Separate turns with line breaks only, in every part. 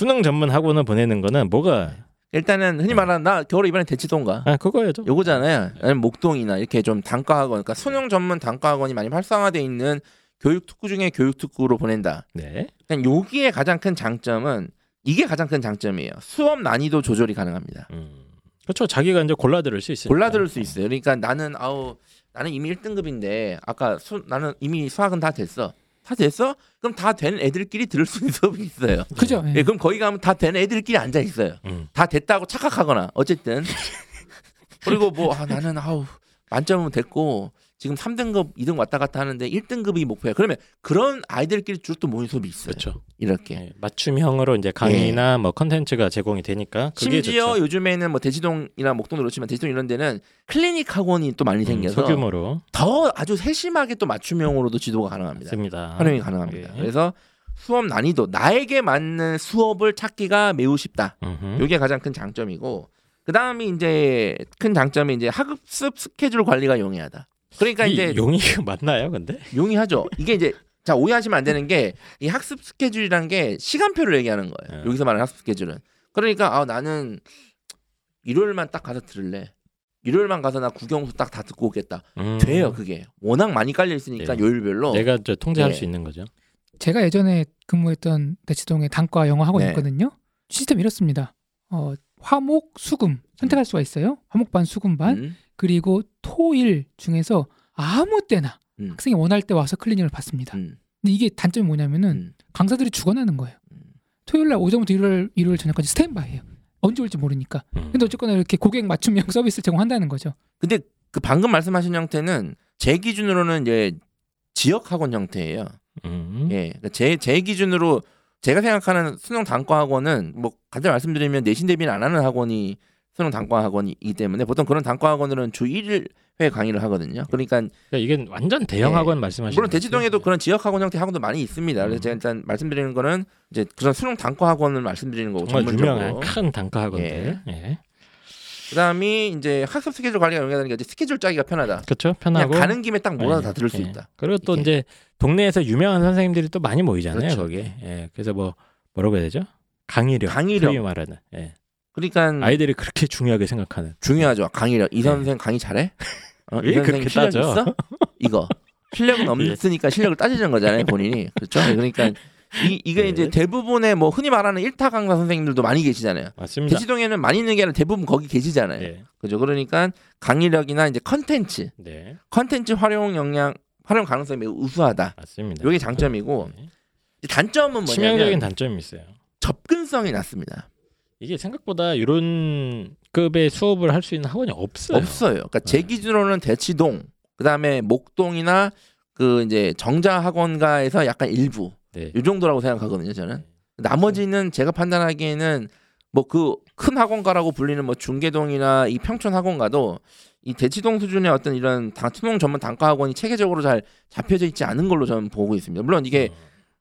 수능 전문 학원을 보내는 거는 뭐가
일단은 흔히 말하는 나 겨울에 이번에 대치동가
아 그거예요.
요거잖아요. 아니면 목동이나 이렇게 좀 단과 학원, 그러니까 수능 전문 단과 학원이 많이 활성화돼 있는 교육 특구 중에 교육 특구로 보낸다.
네.
그냥 여기에 가장 큰 장점은 이게 가장 큰 장점이에요. 수업 난이도 조절이 가능합니다.
음. 그렇죠. 자기가 이제 골라 들을 수 있어요.
골라 들을 수 있어요. 그러니까 나는 아우 나는 이미 1등급인데 아까 수, 나는 이미 수학은 다 됐어. 다 됐어? 그럼 다 된 애들끼리 들을 수 있는 수업이 있어요.
그죠? 예.
예, 그럼 거기 가면 다 된 애들끼리 앉아 있어요.
음.
다 됐다고 착각하거나 어쨌든 그리고 뭐 아, 나는 아우 만점은 됐고 지금 3등급, 2등 왔다 갔다 하는데 1등급이 목표야. 그러면 그런 아이들끼리 쭉 또 모임 수업이 있어요.
그렇죠.
이렇게.
예, 맞춤형으로 이제 강의나 뭐 컨텐츠가 제공이 되니까
심지어
좋죠.
요즘에는 뭐 대치동이나 목동도 그렇지만 대치동 이런 데는 클리닉 학원이 또 많이
음,
생겨서
소규모로
더 아주 세심하게 또 맞춤형으로도 지도가 가능합니다.
맞습니다.
활용이 가능합니다.
예.
그래서 수업 난이도 나에게 맞는 수업을 찾기가 매우 쉽다.
음흠.
이게 가장 큰 장점이고 그 다음이 이제 큰 장점이 이제 학습 스케줄 관리가 용이하다. 그러니까
이
이제
용이 맞나요, 근데?
용이하죠. 이게 이제 자 오해하시면 안 되는 게 이 학습 스케줄이란 게 시간표를 얘기하는 거예요.
네.
여기서 말하는 학습 스케줄은. 그러니까 아 나는 일요일만 딱 가서 들을래. 일요일만 가서 나 국영수 딱 다 듣고 오겠다.
음.
돼요 그게. 워낙 많이 깔려 있으니까
네.
요일별로.
내가 저 통제할
네.
수 있는 거죠.
제가 예전에 근무했던 대치동의 단과 영어 학원이
네.
있거든요. 시스템 이렇습니다. 어, 화목, 수금 선택할 수가 있어요. 화목 반, 수금 반.
음,
그리고 토일 중에서 아무 때나
음.
학생이 원할 때 와서 클리닉을 받습니다.
음,
근데 이게 단점이 뭐냐면은
음.
강사들이 죽어나는 거예요.
음.
토요일 날 오전부터 일요일, 일요일 저녁까지 스탠바이예요. 언제 올지 모르니까.
음.
근데 어쨌거나 이렇게 고객 맞춤형 서비스를 제공한다는 거죠.
근데 그 방금 말씀하신 형태는 제 기준으로는 이제 지역 학원 형태예요.
음.
예, 그러니까 제, 제 기준으로 제가 생각하는 수능 단과 학원은 뭐 간단히 말씀드리면 내신 대비는 안 하는 학원이 수능 단과 학원이기 때문에 보통 그런 단과 학원들은 주 1회 강의를 하거든요. 그러니까
그러니까 이게 완전 대형
예.
학원 말씀하시는
물론? 대치동에도 그런 지역 학원 형태 학원도 많이 있습니다. 그래서
음.
제가 일단 말씀드리는 거는 이제 그런 수능 단과 학원을 말씀드리는 거고
정말
전문적으로.
유명한 큰 단가 학원들. 예.
그다음이 이제 학습 스케줄 관리가 용이하다는 게 이제 스케줄 짜기가 편하다.
그렇죠. 편하고
가는 김에 딱 몰아서
예,
다 들을 수
예.
있다.
그리고 또
이렇게.
이제 동네에서 유명한 선생님들이 또 많이 모이잖아요,
그렇죠.
거기에. 예. 그래서 뭐 뭐라고 해야 되죠? 강의력.
강의력.
소위 말하는. 예.
그러니까
아이들이 그렇게 중요하게 생각하는.
중요하죠. 강의력. 이
네.
선생 강의 잘해? 어, 왜이 선생
그렇게
실력
따져? 예.
있어? 이거 실력은 없으니까 실력을 따지는 거잖아요, 본인이. 그렇죠? 그러니까 이 이게
네.
이제 대부분의 뭐 흔히 말하는 일타 강사 선생님들도 많이 계시잖아요.
맞습니다.
대치동에는 많이 있는 게 아니라 대부분 거기 계시잖아요.
예.
그죠? 그러니까 강의력이나 이제 컨텐츠,
네.
컨텐츠 활용 역량, 활용 가능성이 매우 우수하다.
맞습니다.
이게 장점이고
네.
단점은
치명적인
뭐냐면
단점이 있어요.
접근성이 낮습니다.
이게 생각보다 이런 급의 수업을 할 수 있는 학원이 없어요.
없어요. 그러니까 제
네.
기준으로는 대치동, 그다음에 목동이나 그 이제 정자 학원가에서 약간 일부
네.
이 정도라고 생각하거든요. 저는 나머지는 제가 판단하기에는 뭐 그 큰 학원가라고 불리는 뭐 중계동이나 이 평촌 학원가도 이 대치동 수준의 어떤 이런 당 수능 전문 단과 학원이 체계적으로 잘 잡혀져 있지 않은 걸로 저는 보고 있습니다. 물론 이게
어,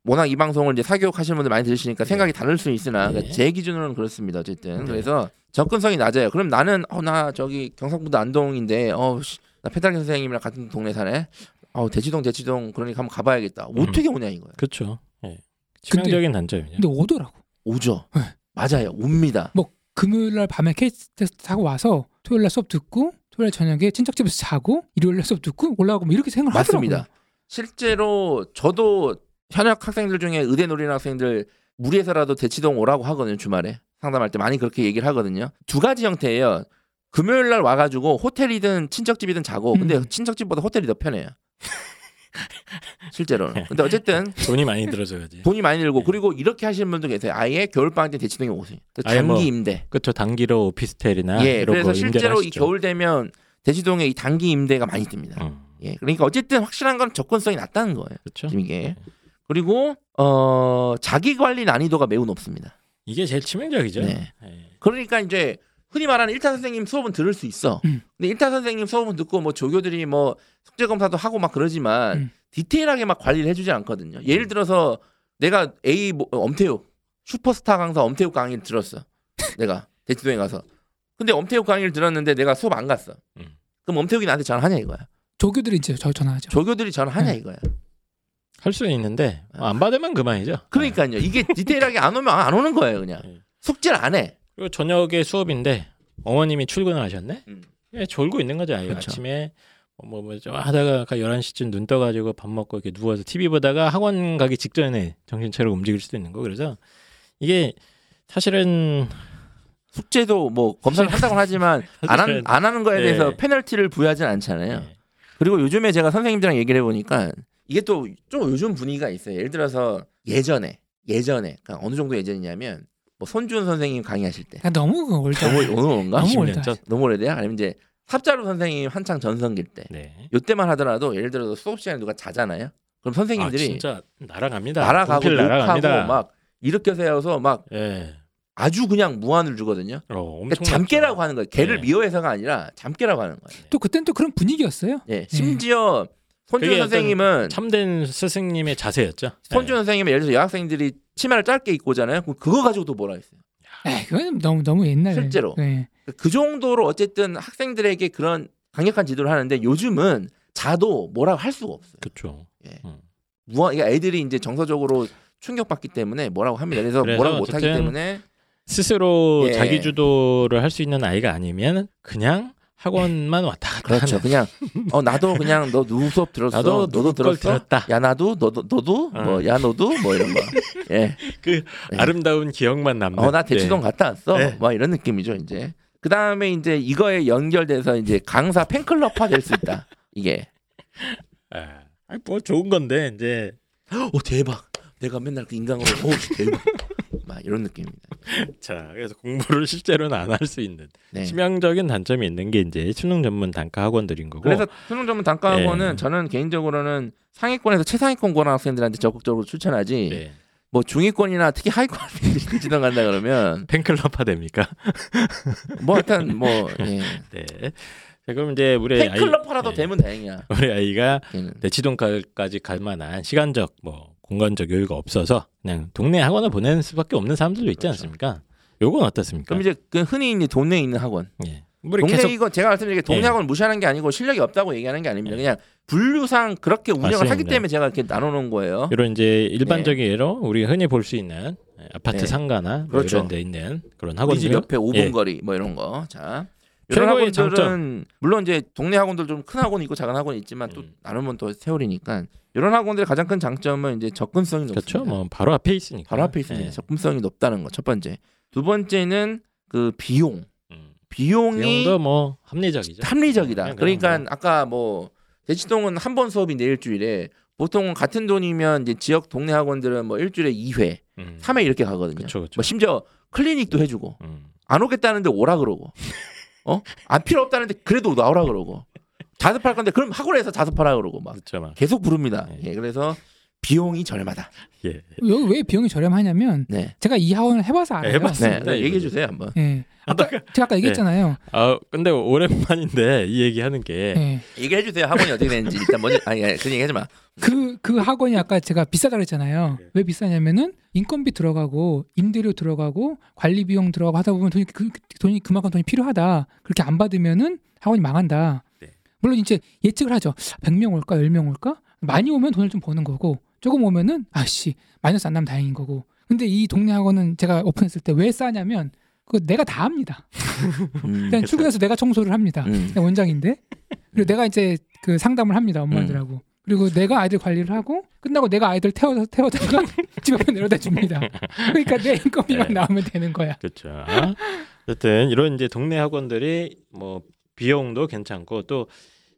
워낙 이 방송을 이제 사교육 하시는 분들 많이 들으시니까 생각이 다를 수 있으나
네.
그러니까 제 기준으로는 그렇습니다. 어쨌든
네.
그래서 접근성이 낮아요. 그럼 나는 어 나 저기 경상북도 안동인데 어 나 페달 선생님이랑 같은 동네 사네. 어 대치동 대치동 그러니까 한번 가봐야겠다. 어떻게 오냐 이거야.
그렇죠. 예. 치명적인 단점이죠.
근데 오더라고.
오죠.
네.
맞아요. 옵니다.
뭐 금요일 날 밤에 케이스 테스트 하고 와서 토요일 날 수업 듣고 토요일 날 저녁에 친척 집에서 자고 일요일 날 수업 듣고 올라가고 뭐 이렇게 생각을
맞습니다.
하더라고요.
실제로 저도 현역 학생들 중에 의대 노리는 학생들 무리해서라도 대치동 오라고 하거든요. 주말에 상담할 때 많이 그렇게 얘기를 하거든요. 두 가지 형태예요. 금요일 날 와가지고 호텔이든 친척집이든 자고 근데
음.
친척집보다 호텔이 더 편해요. 실제로는. 근데 어쨌든
돈이 많이 들어줘야지.
돈이 많이 들고 그리고 이렇게 하시는 분도 계세요. 아예 겨울방학 때 대치동에 오세요. 그
아예
단기
뭐
임대.
그렇죠. 단기로 오피스텔이나
예, 그래서 실제로 이. 겨울 되면 대치동에 이 단기 임대가 많이 듭니다.
음,
예, 그러니까 어쨌든 확실한 건 접근성이 낮다는 거예요.
그렇죠.
지금 이게 그리고 어 자기 관리 난이도가 매우 높습니다.
이게 제일 치명적이죠.
네.
예.
그러니까 이제 흔히 말하는 일타 선생님 수업은 들을 수 있어.
음.
근데 일타 선생님 수업은 듣고 뭐 조교들이 뭐 숙제 검사도 하고 막 그러지만
음.
디테일하게 막 관리를 해주지 않거든요. 예를 들어서 내가 A 뭐, 엄태욱 슈퍼스타 강사 엄태욱 강의를 들었어. 내가 대치동에 가서. 근데 엄태욱 강의를 들었는데 내가 수업 안 갔어.
음.
그럼 엄태욱이 나한테 전화하냐 이거야.
조교들이 이제 저 전화하죠.
조교들이 전화하냐
네.
이거야.
할 수는 있는데 뭐안 받으면 그만이죠.
그러니까요. 이게 디테일하게 안 오면 안 오는 거예요, 그냥.
네.
숙제를 안 해.
그리고 저녁에 수업인데 어머님이 출근을 하셨네.
음.
예, 졸고 있는 거죠. 아이가
그렇죠.
아침에 뭐, 뭐, 좀 하다가 11시쯤 눈 떠가지고 밥 먹고 이렇게 누워서 TV 보다가 학원 가기 직전에 정신 차리고 움직일 수도 있는 거. 그래서 이게 사실은
숙제도 뭐 검사를 한다고 하지만 안, 한, 안 하는 거에
네.
대해서 페널티를 부여하진 않잖아요.
예,
그리고 요즘에 제가 선생님들이랑 얘기를 해보니까 이게 또 좀 요즘 분위기가 있어요. 예를 들어서 예전에 예전에 그러니까 어느 정도 예전이냐면 뭐 손주은 선생님 강의하실 때
야, 너무 그 old.
너무 온가?
너무
20년
old.
전.
너무 오래돼요? 아니면 이제 삽자루 선생님 한창 전성기 때
네.
요때만 하더라도 예를 들어서 수업 시간에 누가 자잖아요. 그럼
아,
선생님들이
진짜 날아갑니다.
날아가고
날아갑니다.
막 이렇게 세워서 막
예.
아주 그냥 무한을 주거든요.
어,
그러니까
엄청
잠깨라고 하는 거예요. 걔를
네.
미워해서가 아니라 잠깨라고 하는 거예요.
또 그땐 또 그런 분위기였어요.
예, 심지어 손준 선생님은
참된 스승님의 자세였죠.
손준 선생님은 예를 들어서 여학생들이 치마를 짧게 입고 오잖아요. 그럼 그거 가지고도 뭐라 했어요.
에이, 그건 너무 너무 옛날에.
실제로.
네.
그 정도로 어쨌든 학생들에게 그런 강력한 지도를 하는데 요즘은 자도 뭐라고 할 수가 없어요.
그렇죠.
무한 그러니까 애들이 이제 정서적으로 충격받기 때문에 뭐라고 합니다. 그래서,
그래서
뭐라고 못하기 때문에
스스로
예.
자기 주도를 할 수 있는 아이가 아니면 그냥 학원만 왔다 갔다
그렇죠.
하는.
그냥 어 나도 그냥 너 누구 수업 들었어.
나도
너도 들었어. 야 나도 너도 너도
어.
뭐야 너도 뭐 이런 거. 예.
그
네.
아름다운 기억만 남는.
어나 대치동
네.
갔다 왔어.
네.
뭐 이런 느낌이죠 이제. 그 다음에 이제 이거에 연결돼서 이제 강사 팬클럽화 될 수 있다. 이게.
아, 뭐 좋은 건데 이제
오 대박. 내가 맨날 그 인강으로 오 대박. 막 이런 느낌입니다.
자 그래서 공부를 실제로는 안 할 수 있는
네.
치명적인 단점이 있는 게 이제 수능 전문 단과 학원들인 거고.
그래서 수능 전문 단과 학원은
네.
저는 개인적으로는 상위권에서 최상위권 고등학생들한테 적극적으로 추천하지.
네.
뭐 중위권이나 특히 하위권 대치동 간다 그러면
팬클럽화 됩니까?
뭐 일단 뭐 예.
네. 자, 그럼 이제 우리 아이
팬클럽화라도
네.
되면 다행이야.
우리 아이가. 대치동까지 갈 만한 시간적 뭐 공간적 여유가 없어서 그냥 동네 학원을 보내는 수밖에 없는 사람들도 있지
그렇죠.
않습니까? 요건 어떻습니까?
그럼 이제 그 흔히 이제 동네에 있는 학원.
예. 우리
동네
계속
이거 제가 말씀드린 게 동네
예.
학원 무시하는 게 아니고 실력이 없다고 얘기하는 게 아닙니다.
예.
그냥 분류상 그렇게 운영을 하기
맞습니다.
때문에 제가 이렇게 나눠놓은 거예요.
이런 이제 일반적인 예로 우리 흔히 볼 수 있는 아파트
네.
상가나 뭐
그렇죠.
이런 데 있는 그런
우리 집
학원들
옆에 5분
예.
거리 뭐 이런 거. 자. 이런 학원들은
장점.
물론 이제 동네 학원들 좀 큰 학원이 있고 작은 학원이 있지만 또
음.
나누면 또 세월이니까 이런 학원들의 가장 큰 장점은 이제 접근성이 높습니다.
그렇죠. 뭐 바로 앞에 있으니까.
바로 앞에 있습니다.
예.
접근성이 높다는 거 첫 번째. 두 번째는 그 비용.
음.
비용이
비용도 뭐 합리적이죠.
합리적이다.
그냥
그러니까
뭐.
아까 뭐 대치동은 한 번 수업이 내 일주일에 보통 같은 돈이면 이제 지역 동네 학원들은 뭐 일주일에 2회,
음.
3회 이렇게 가거든요.
그렇죠, 그렇죠.
뭐 심지어 클리닉도 해주고
음.
안 오겠다는데 오라 그러고, 어? 안 필요 없다는데 그래도 나오라 그러고, 자습할 건데 그럼 학원에서 자습하라 그러고 막
막.
계속 부릅니다.
네.
예, 그래서 비용이 저렴하다.
예.
여기 왜 비용이 저렴하냐면
네,
제가 이 학원을 해봐서 알아요.
해봤어요.
네, 네, 얘기해 주세요 한번.
예. 아까 제가 아까 얘기했잖아요.
아 근데 오랜만인데 이 얘기하는 게
예.
얘기해 주세요 학원이 어떻게 되는지 일단 먼저 아니 아니, 그 얘기하지 마.
그, 그 학원이 아까 제가 비싸다 그랬잖아요.
네.
왜 비싸냐면은 인건비 들어가고 임대료 들어가고 관리 비용 들어가고 하다 보면 돈이, 그, 돈이 그만큼 돈이 필요하다. 그렇게 안 받으면은 학원이 망한다.
네.
물론 이제 예측을 하죠. 100명 올까 10명 올까? 많이 오면 돈을 좀 버는 거고 조금 오면은 아씨 마이너스 안 나면 다행인 거고. 근데 이 동네 학원은 제가 오픈했을 때 왜 싸냐면 그거 내가 다 합니다.
음,
그냥 출근해서 내가 청소를 합니다.
음.
원장인데 그리고 내가 이제 그 상담을 합니다 엄마들하고 그리고 내가 아이들 관리를 하고 끝나고 내가 아이들 태워 태워다가 집 앞에 내려다 줍니다. 그러니까 내 인건비만
네.
나오면 되는 거야.
그렇죠. 어쨌든 이런 이제 동네 학원들이 뭐 비용도 괜찮고 또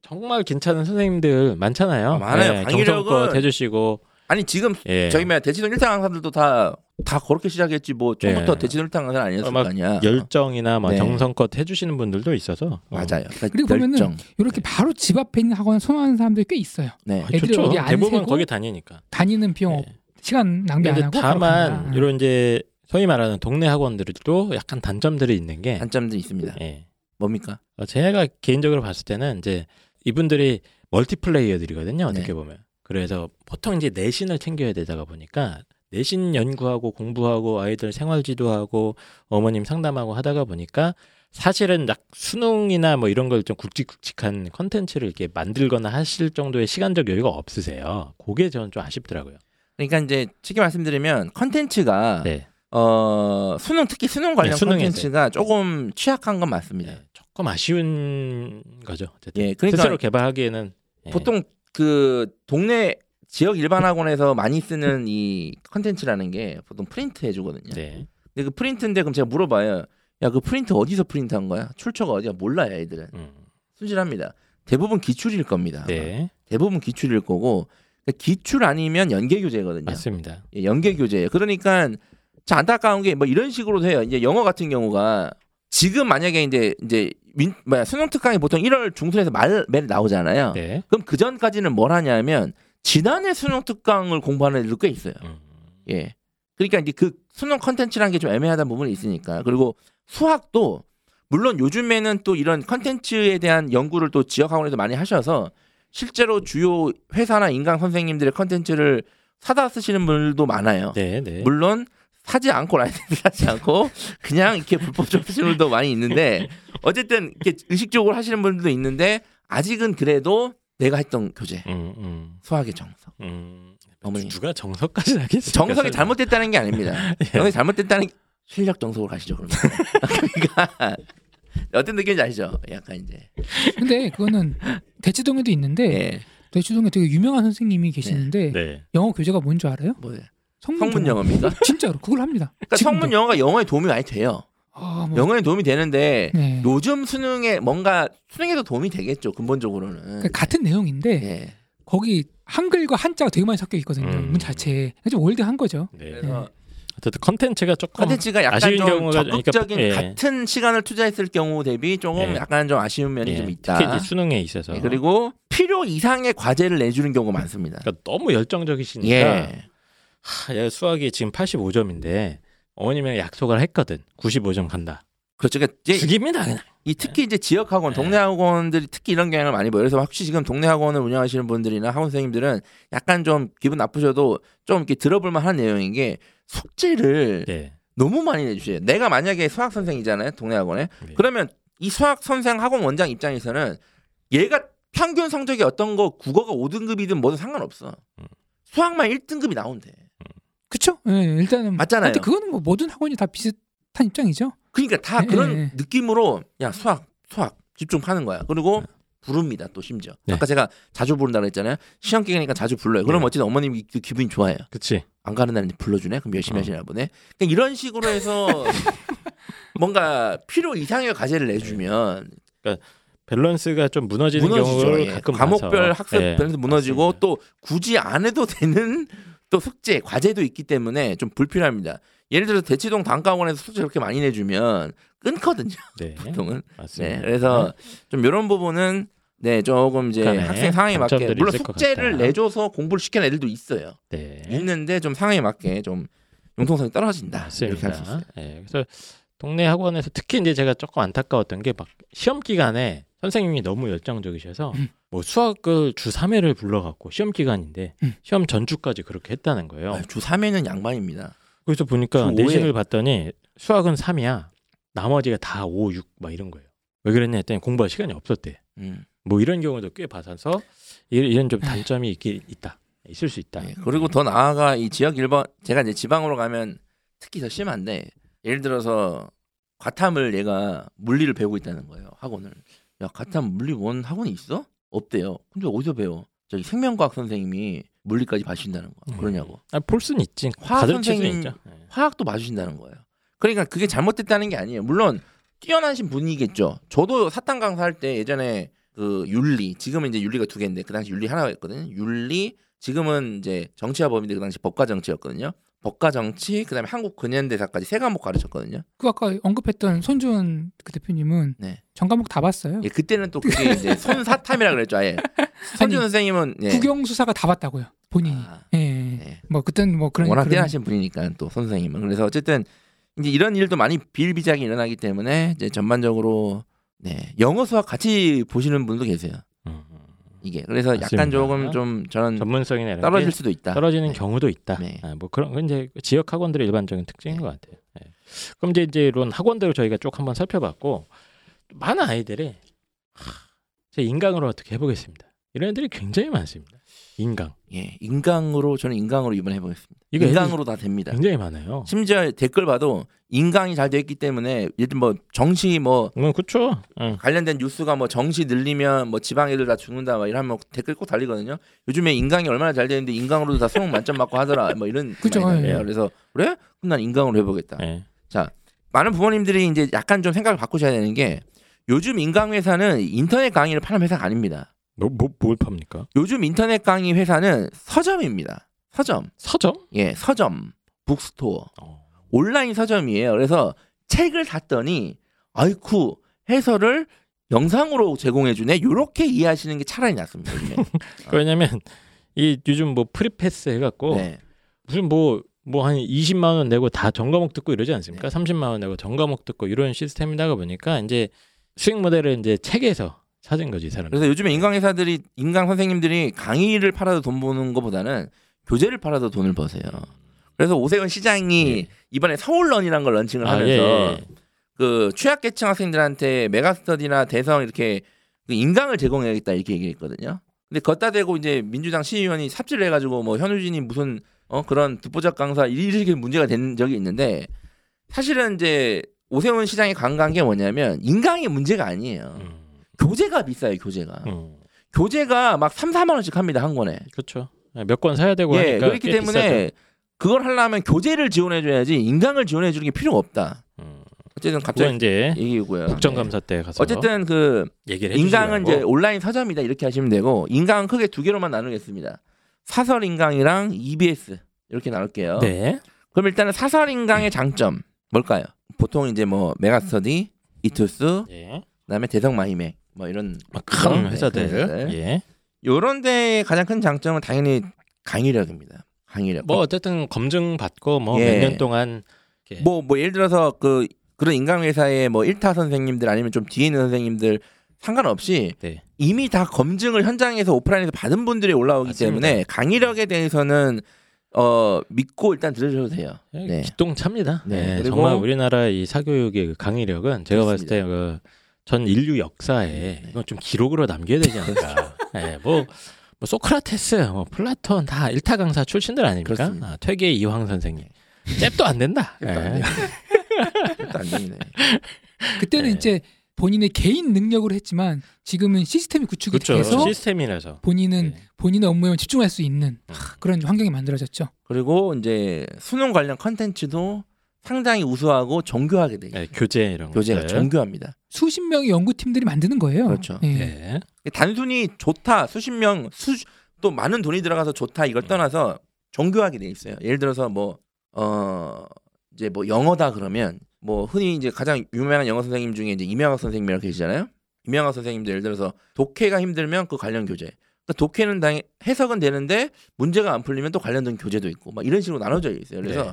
정말 괜찮은 선생님들 많잖아요.
아, 많아요.
네,
강의력은-
정성껏 해주시고
아니 지금
예.
저기 뭐 대치동 일등 강사들도 다 다 그렇게 시작했지 뭐 처음부터
예.
대치동 일등 강사 아니었을
어,
막거 아니야.
열정이나 뭐
네.
정성껏 해주시는 분들도 있어서 어.
맞아요. 그러니까
그리고 보면은
열정.
이렇게 바로 집 앞에 있는 학원 선호하는 사람들이 꽤 있어요.
네.
아,
애들이
좋죠.
어디 안
대부분
세고
거기 다니니까.
다니는 비용
네.
시간 낭비 안 하고
다만. 이런 이제 소위 말하는 동네 학원들도 약간 단점들이 있는 게
단점도 있습니다.
예.
뭡니까?
어, 제가 개인적으로 봤을 때는 이제 이분들이 멀티플레이어들이거든요. 어떻게
네.
보면. 그래서 보통 이제 내신을 챙겨야 되다가 보니까 내신 연구하고 공부하고 아이들 생활 지도하고 어머님 상담하고 하다가 보니까 사실은 딱 수능이나 뭐 이런 걸 좀 굵직굵직한 컨텐츠를 이렇게 만들거나 하실 정도의 시간적 여유가 없으세요. 그게 저는 좀 아쉽더라고요.
그러니까 이제 쉽게 말씀드리면 컨텐츠가
네.
어 수능 특히 수능 관련
네.
컨텐츠가 조금 취약한 건 맞습니다.
네, 조금 아쉬운 거죠. 어쨌든
예, 그러니까
스스로 개발하기에는 예.
보통 그 동네 지역 일반 학원에서 많이 쓰는 이 컨텐츠라는 게 보통 프린트 해주거든요.
네.
근데 그 프린트인데 그럼 제가 물어봐요. 야 그 프린트 어디서 프린트한 거야? 출처가 어디야? 몰라요, 애들은.
음.
순실합니다. 대부분 기출일 겁니다.
네.
대부분 기출일 거고 그러니까 기출 아니면 연계 교재거든요.
맞습니다.
예, 연계 교재예요. 그러니까 참 안타까운 게 뭐 이런 식으로 해요. 이제 영어 같은 경우가 지금 만약에 이제 이제 민, 뭐야 수능 특강이 보통 1월 중순에서 말 말에 나오잖아요.
네.
그럼 그 전까지는 뭘 하냐면 지난해 수능 특강을 공부하는 애들도 꽤 있어요.
음.
예. 그러니까 이제 그 수능 컨텐츠라는 게 좀 애매하다는 부분이 있으니까 그리고 수학도 물론 요즘에는 또 이런 컨텐츠에 대한 연구를 또 지역 학원에서 많이 하셔서 실제로 주요 회사나 인강 선생님들의 컨텐츠를 사다 쓰시는 분들도 많아요.
네, 네.
물론 사지 않고 라이센스 사지 않고 그냥 이렇게 불법적으로 하시는 분들도 많이 있는데 어쨌든 이렇게 의식적으로 하시는 분들도 있는데 아직은 그래도 내가 했던 교재
음, 음,
수학의 정석
음.
어머니.
누가 정석까지 하겠어요?
정석이 잘못됐다는 게 아닙니다.
예.
정석이 잘못됐다는 게 실력 정석으로 가시죠 그러면. 그러니까 어떤 느낌인지 아시죠? 약간 이제
근데 그거는 대치동에도 있는데
예,
대치동에 되게 유명한 선생님이 계시는데
네.
영어 교재가 뭔 줄 알아요?
뭐예요?
성문,
성문
영어.
영어입니까?
진짜로 그걸 합니다.
그러니까
지금도.
성문 영어가 영어에 도움이 많이 돼요.
아, 뭐,
영어에 도움이 되는데
네.
요즘 수능에 뭔가 수능에도 도움이 되겠죠 근본적으로는.
그러니까 같은 내용인데
예.
거기 한글과 한자가 되게 많이 섞여 있거든요.
음.
문 자체에. 좀 old한 거죠.
네.
그래서
어쨌든 컨텐츠가 조금
컨텐츠가 약간
아쉬운
좀
경우가
적극적인
그러니까, 예.
같은 시간을 투자했을 경우 대비 조금
예.
약간 좀 아쉬운 면이
예,
좀
특히
있다.
이제 수능에 있어서
예, 그리고 필요 이상의 과제를 내주는 경우가 많습니다.
그러니까 너무 열정적이시니까
예.
하, 야, 수학이 지금 85점인데 어머님이랑 약속을 했거든. 95점 간다.
그렇죠. 그러니까 이제
죽입니다 그냥.
이 특히 이제 지역 학원,
네.
동네 학원들이 특히 이런 경향을 많이 보여요. 그래서 혹시 지금 동네 학원을 운영하시는 분들이나 학원 선생님들은 약간 좀 기분 나쁘셔도 좀 이렇게 들어볼 만한 내용인 게 숙제를
네.
너무 많이 내주세요. 내가 만약에 수학 선생이잖아요, 동네 학원에.
네.
그러면 이 수학 선생 학원 원장 입장에서는 얘가 평균 성적이 어떤 거 국어가 5등급이든 뭐든 상관없어.
음.
수학만 1등급이 나온대.
그쵸? 예, 일단은
맞잖아요.
근데 그거는 뭐 모든 학원이 다 비슷한 입장이죠.
그러니까 다
예,
그런
예.
느낌으로 야 수학 수학 집중하는 거야. 그리고 부릅니다 또 심지어.
네.
아까 제가 자주 부른다 그랬잖아요. 시험 기간이니까 자주 불러요. 그럼
네.
어쨌든 어머님이 그 기분이 좋아요.
그치.
안 가는 날인데 불러주네. 그럼 열심히
어.
하시나 보네. 그러니까 이런 식으로 해서 뭔가 필요 이상의 과제를 내주면
밸런스가 좀 무너지는
무너지죠.
경우를
예.
가끔
과목별. 학습
예,
밸런스 무너지고
맞습니다.
또 굳이 안 해도 되는 또 숙제 과제도 있기 때문에 좀 불필요합니다. 예를 들어서 대치동 단과원에서 숙제 그렇게 많이 내주면 끊거든요.
네.
보통은.
맞습니다.
네, 그래서 좀 이런 부분은 네 조금 이제 학생 상황에 맞게 물론 숙제를. 내줘서 공부를 시키는 애들도 있어요.
네.
있는데 좀 상황에 맞게 좀 융통성이 떨어진다 이렇게 할수 있어요.
맞습니다. 예, 그래서 동네 학원에서 특히 이제 제가 조금 안타까웠던 게 막 시험 기간에 선생님이 너무 열정적이셔서
음.
뭐 수학을 주 3회를 불러갖고 시험 기간인데
음.
시험 전주까지 그렇게 했다는 거예요.
아유, 주 3회는 양반입니다.
그래서 보니까. 내신을 봤더니 수학은 3이야. 나머지가 다 5, 6 막 이런 거예요. 왜 그랬냐 했더니 공부할 시간이 없었대.
음.
뭐 이런 경우도 꽤 봐서 이런, 좀. 단점이 있긴 있다. 있을 수 있다.
네, 그리고 더 나아가 이 지역 일반 제가 이제 지방으로 가면 특히 더 심한데 예를 들어서 과탐을 얘가 물리를 배우고 있다는 거예요 학원을 야 과탐 물리 원 학원이 있어? 없대요 근데 어디서 배워 저기 생명과학 선생님이 물리까지 봐주신다는 거
음.
그러냐고
아, 볼 수는 있지.
화학 선생님-
있죠. 예.
화학도 봐주신다는 거예요 그러니까 그게 잘못됐다는 게 아니에요 물론 뛰어나신 분이겠죠 저도 사탕 강사할 때 예전에 그 윤리 지금은 이제 윤리가 두 개인데 그 당시 윤리 하나가 있거든요 윤리 지금은 이제 정치와 법인데 그 당시 법과 정치였거든요 법과 정치 그다음에 한국 근현대사까지 세 과목 가르쳤거든요
그 아까 언급했던 손준 그 대표님은
네.
전 과목 다 봤어요.
예, 그때는 또 그게 이제 손사탐이라 그랬죠 아예 손준 선생님은 예.
국영 수사가 다 봤다고요. 본인이.
아,
예.
네.
뭐 그땐 뭐 그런
워낙
그런-
뛰어나신 분이니까 또 선생님은 그래서 어쨌든 이제 이런 일도 많이 비일비재하게 일어나기 때문에 이제 전반적으로 네 영어 수학 같이 보시는 분도 계세요.
음.
이게 그래서 약간
맞습니다.
조금 좀 저는
전문성이나
떨어질
게
수도 있다.
떨어지는
네.
경우도 있다.
네.
아, 뭐 그런 건 이제 지역 학원들의 일반적인 특징인
네.
것 같아요. 예. 그럼 이제 이제 이런 학원들을 저희가 쭉 한번 살펴봤고 많은 아이들이 하, 제 인강으로 어떻게 해보겠습니다. 이런 애들이 굉장히 많습니다. 인강
예, 인강으로 저는 인강으로 이번 해보겠습니다.
이거
인강으로 다 됩니다.
굉장히 많아요.
심지어 댓글 봐도 인강이 잘돼 있기 때문에 예를 뭐 정시 뭐
음, 그렇죠. 응.
관련된 뉴스가 뭐 정시 늘리면 뭐 지방 애들 다 죽는다 막 이러면 댓글 꼭 달리거든요. 요즘에 인강이 얼마나 잘 되는데 인강으로도 다 수능 만점 맞고 하더라. 뭐 이런 달려요.
예.
그래서 그래? 그럼 난 인강으로 해보겠다.
예.
많은 부모님들이 이제 약간 좀 생각을 바꾸셔야 되는 게 요즘 인강 회사는 인터넷 강의를 파는 회사가 아닙니다.
뭐, 뭐, 뭘 팝니까?
요즘 인터넷 강의 회사는 서점입니다. 서점.
서점?
예, 서점. bookstore. 어. 온라인 서점이에요. 그래서 책을 샀더니 아이쿠 해설을 영상으로 제공해 주네. 요렇게 이해하시는 게 차라리 낫습니다. 요즘에.
왜냐면 이 요즘 뭐 free pass 해갖고
네.
무슨 뭐 뭐 한 20만 원 내고 다 전과목 듣고 이러지 않습니까?
네.
30만 원 내고 전과목 듣고 이런 시스템이다가 보니까 이제 수익 모델을 이제 책에서 찾은 거지 이 사람.
그래서 요즘에 인강 회사들이 인강 선생님들이 강의를 팔아도 돈 버는 것보다는 교재를 팔아도 돈을 버세요. 그래서 오세훈 시장이
예.
이번에 서울런이라는 걸 런칭을
아,
하면서
예, 예.
그 취약계층 학생들한테 메가스터디나 대성 이렇게 그 인강을 제공해야겠다 이렇게 얘기했거든요. 근데 걷다 대고 이제 민주당 시의원이 삽질을 해가지고 뭐 현우진이 무슨 어 그런 듣보잡 강사 이렇게 문제가 된 적이 있는데 사실은 이제 오세훈 시장이 강조한 게 뭐냐면 인강의 문제가 아니에요.
음,
교재가 비싸요 교재가.
음.
교재가 막 3, 4만 원씩 합니다 한 권에.
그렇죠. 몇 권 사야 되고
예,
하니까
그렇기
꽤
때문에
비싸죠.
그걸 하려면 교재를 지원해 줘야지 인강을 지원해 주는 게 필요가 없다.
음.
어쨌든 갑자기
이제
얘기고요.
국정감사 때 가서
어쨌든 그
얘기를
인강은 이제 온라인 서점이다 이렇게 하시면 되고 인강은 크게 두 개로만 나누겠습니다. 사설 인강이랑 EBS 이렇게 나눌게요.
네.
그럼 일단은 사설 인강의 장점 뭘까요? 보통 이제 뭐 메가스터디, 이투스,
예.
그다음에 대성 마이맥 뭐 이런
막큰
네,
회사들.
큰 회사들.
예.
요런 데의 가장 큰 장점은 당연히 강의력입니다. 강의력.
뭐 어쨌든 검증 받고 뭐몇
예.
년 동안 이렇게
뭐, 뭐 예를 들어서 그 그런 인강 회사의 뭐 1타 선생님들 아니면 좀 뒤에 있는 선생님들 상관없이
네.
이미 다 검증을 현장에서 오프라인에서 받은 분들이 올라오기
맞습니다.
때문에 강의력에 대해서는 어 믿고 일단 들으셔도 돼요.
예,
네.
기똥차입니다.
네,
네,
그리고-
정말 우리나라 이 사교육의 그 강의력은 제가 봤을
그렇습니다.
때그 전 인류 역사에
네.
이건 좀 기록으로 남겨야 되지 않을까. 예, 뭐, 뭐 소크라테스, 뭐 플라톤 다 일타 강사 출신들 아닙니까? 아, 퇴계 이황 선생님. 잽도 안 된다.
잽도 안
예.
안 되네.
그때는
네.
이제 본인의 개인 능력으로 했지만 지금은 시스템이 구축이
그렇죠.
돼서
시스템이라서.
본인은
네.
본인의 업무에만 집중할 수 있는
음.
하, 그런 환경이 만들어졌죠.
그리고 이제 수능 관련 컨텐츠도 상당히 우수하고 정교하게 돼 있어요.
네, 교재 이런
교재가
것들.
정교합니다.
수십 명의 연구팀들이 만드는 거예요.
그렇죠.
예.
네.
단순히 좋다 수십 명 수 또 많은 돈이 들어가서 좋다 이걸 떠나서 정교하게 돼 있어요. 예를 들어서 뭐어 이제 뭐 영어다 그러면 뭐 흔히 이제 가장 유명한 영어 선생님 중에 이제 이명학 선생님이라고 계시잖아요. 이명학 선생님도 예를 들어서 독해가 힘들면 그 관련 교재. 그러니까 독해는 당 해석은 되는데 문제가 안 풀리면 또 관련된 교재도 있고 막 이런 식으로 나눠져 있어요. 그래서
네.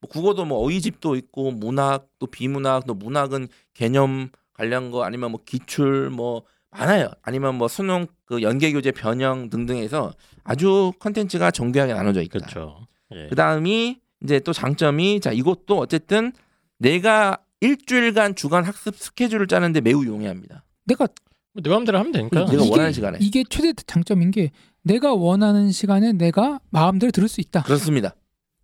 뭐 국어도 뭐 어휘집도 있고 문학 또 비문학 또 문학은 개념 관련 거 아니면 뭐 기출 뭐 많아요. 아니면 뭐 수능 그 연계 교재 변형 등등해서 아주 컨텐츠가 정교하게 나눠져 있다.
그렇죠. 예.
그 다음이 이제 또 장점이 자 이것도 어쨌든 내가 일주일간 주간 학습 스케줄을 짜는데 매우 용이합니다.
내가
뭐내 마음대로 하면 되니까.
내가 원하는 시간에.
이게 최대 장점인 게 내가 원하는 시간에 내가 마음대로 들을 수 있다.
그렇습니다.